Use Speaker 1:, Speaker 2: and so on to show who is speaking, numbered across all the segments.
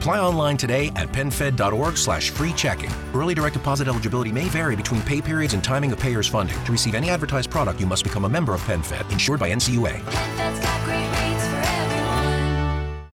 Speaker 1: Apply online today at penfed.org slash free checking. Early direct deposit eligibility may vary between pay periods and timing of payer's funding. To receive any advertised product, you must become a member of PenFed, insured by NCUA.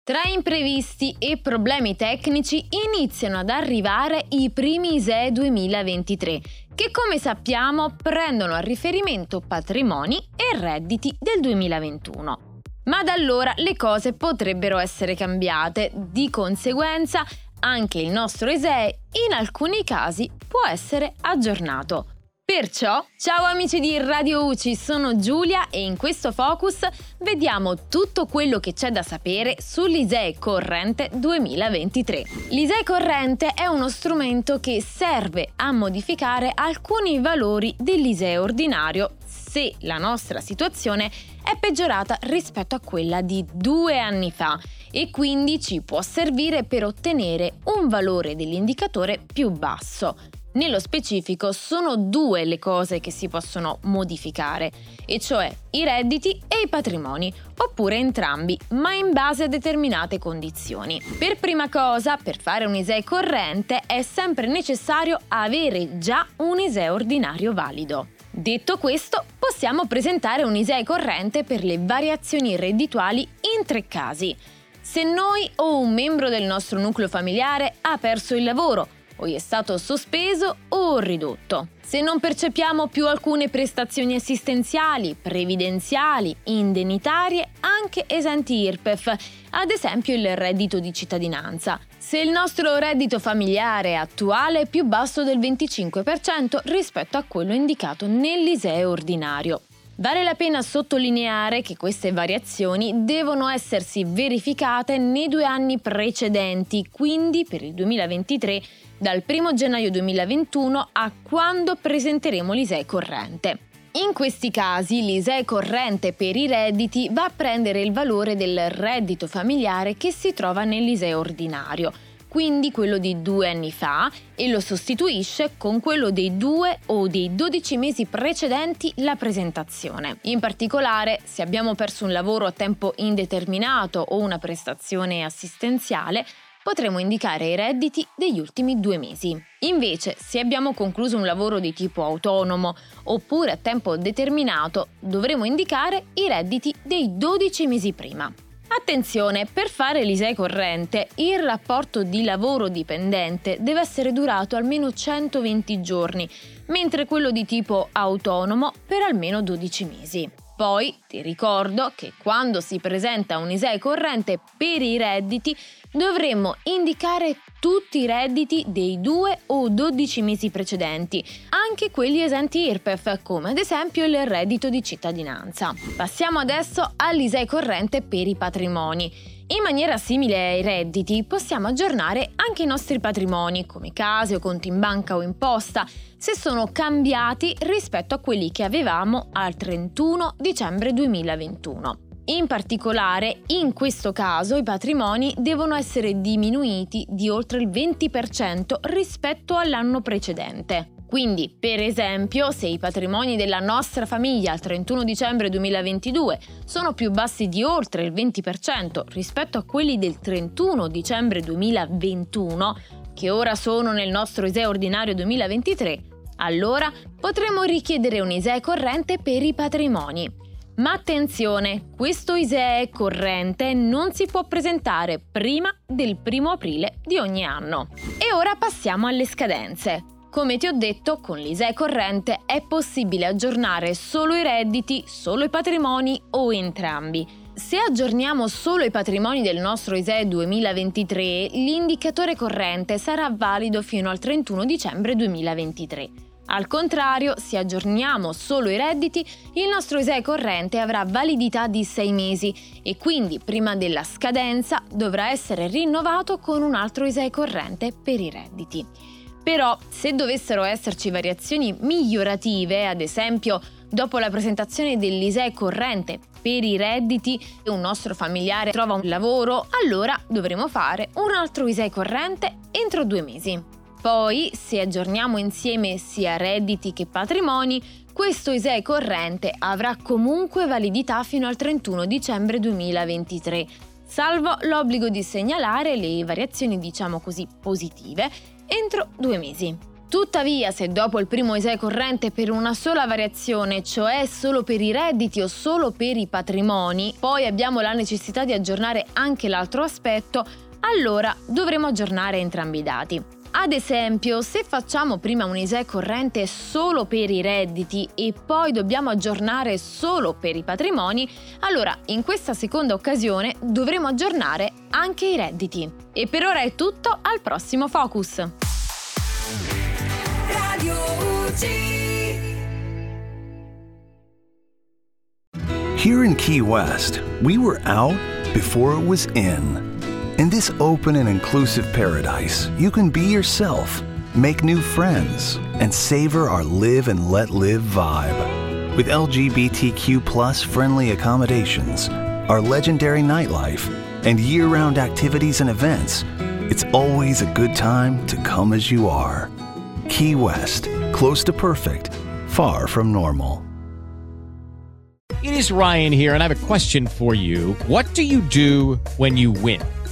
Speaker 2: Tra imprevisti e problemi tecnici iniziano ad arrivare i primi ISEE 2023, che come sappiamo prendono a riferimento patrimoni e redditi del 2021. Ma da allora le cose potrebbero essere cambiate, di conseguenza anche il nostro ISEE in alcuni casi può essere aggiornato. Perciò, ciao amici di Radio UCI, sono Giulia e in questo focus vediamo tutto quello che c'è da sapere sull'ISEE corrente 2023. L'ISEE corrente è uno strumento che serve a modificare alcuni valori dell'ISEE ordinario se la nostra situazione è peggiorata rispetto a quella di due anni fa e quindi ci può servire per ottenere un valore dell'indicatore più basso. Nello specifico sono due le cose che si possono modificare, e cioè i redditi e i patrimoni, oppure entrambi, ma in base a determinate condizioni. Per prima cosa, per fare un ISEE corrente è sempre necessario avere già un ISEE ordinario valido. Detto questo, possiamo presentare un ISEE corrente per le variazioni reddituali in tre casi. Se noi o un membro del nostro nucleo familiare ha perso il lavoro, o è stato sospeso o ridotto. Se non percepiamo più alcune prestazioni assistenziali, previdenziali, indennitarie, anche esenti IRPEF, ad esempio il reddito di cittadinanza. Se il nostro reddito familiare attuale è più basso del 25% rispetto a quello indicato nell'ISEE ordinario. Vale la pena sottolineare che queste variazioni devono essersi verificate nei due anni precedenti, quindi per il 2023 dal 1 gennaio 2021 a quando presenteremo l'ISEE corrente. In questi casi l'ISEE corrente per i redditi va a prendere il valore del reddito familiare che si trova nell'ISEE ordinario, quindi quello di due anni fa, e lo sostituisce con quello dei due o dei 12 mesi precedenti la presentazione. In particolare, se abbiamo perso un lavoro a tempo indeterminato o una prestazione assistenziale, potremo indicare i redditi degli ultimi due mesi. Invece, se abbiamo concluso un lavoro di tipo autonomo oppure a tempo determinato, dovremo indicare i redditi dei 12 mesi prima. Attenzione, per fare l'ISEE corrente, il rapporto di lavoro dipendente deve essere durato almeno 120 giorni, mentre quello di tipo autonomo per almeno 12 mesi. Poi ti ricordo che quando si presenta un ISEE corrente per i redditi dovremmo indicare tutti i redditi dei 2 o 12 mesi precedenti, anche quelli esenti IRPEF, come ad esempio il reddito di cittadinanza. Passiamo adesso all'ISEE corrente per i patrimoni. In maniera simile ai redditi possiamo aggiornare anche i nostri patrimoni, come case o conti in banca o imposta, se sono cambiati rispetto a quelli che avevamo al 31 dicembre 2021. In particolare, in questo caso i patrimoni devono essere diminuiti di oltre il 20% rispetto all'anno precedente. Quindi, per esempio, se i patrimoni della nostra famiglia al 31 dicembre 2022 sono più bassi di oltre il 20% rispetto a quelli del 31 dicembre 2021, che ora sono nel nostro ISEE ordinario 2023, allora potremo richiedere un ISEE corrente per i patrimoni. Ma attenzione, questo ISEE corrente non si può presentare prima del 1 aprile di ogni anno. E ora passiamo alle scadenze. Come ti ho detto, con l'ISEE corrente è possibile aggiornare solo i redditi, solo i patrimoni o entrambi. Se aggiorniamo solo i patrimoni del nostro ISEE 2023, l'indicatore corrente sarà valido fino al 31 dicembre 2023. Al contrario, se aggiorniamo solo i redditi, il nostro ISEE corrente avrà validità di 6 mesi e quindi prima della scadenza dovrà essere rinnovato con un altro ISEE corrente per i redditi. Però, se dovessero esserci variazioni migliorative, ad esempio dopo la presentazione dell'ISEE corrente per i redditi e un nostro familiare trova un lavoro, allora dovremo fare un altro ISEE corrente entro due mesi. Poi, se aggiorniamo insieme sia redditi che patrimoni, questo ISEE corrente avrà comunque validità fino al 31 dicembre 2023, salvo l'obbligo di segnalare le variazioni, diciamo così, positive entro due mesi. Tuttavia, se dopo il primo ISEE corrente per una sola variazione, cioè solo per i redditi o solo per i patrimoni, poi abbiamo la necessità di aggiornare anche l'altro aspetto, allora dovremo aggiornare entrambi i dati. Ad esempio, se facciamo prima un ISEE corrente solo per i redditi e poi dobbiamo aggiornare solo per i patrimoni, allora in questa seconda occasione dovremo aggiornare anche i redditi. E per ora è tutto, al prossimo Focus! Radio
Speaker 3: Here in Key West, we were out before it was in. In this open and inclusive paradise, you can be yourself, make new friends, and savor our live and let live vibe. With LGBTQ plus friendly accommodations, our legendary nightlife, and year round activities and events, it's always a good time to come as you are. Key West, close to perfect, far from normal.
Speaker 4: It is Ryan here, and I have a question for you. What do you do when you win?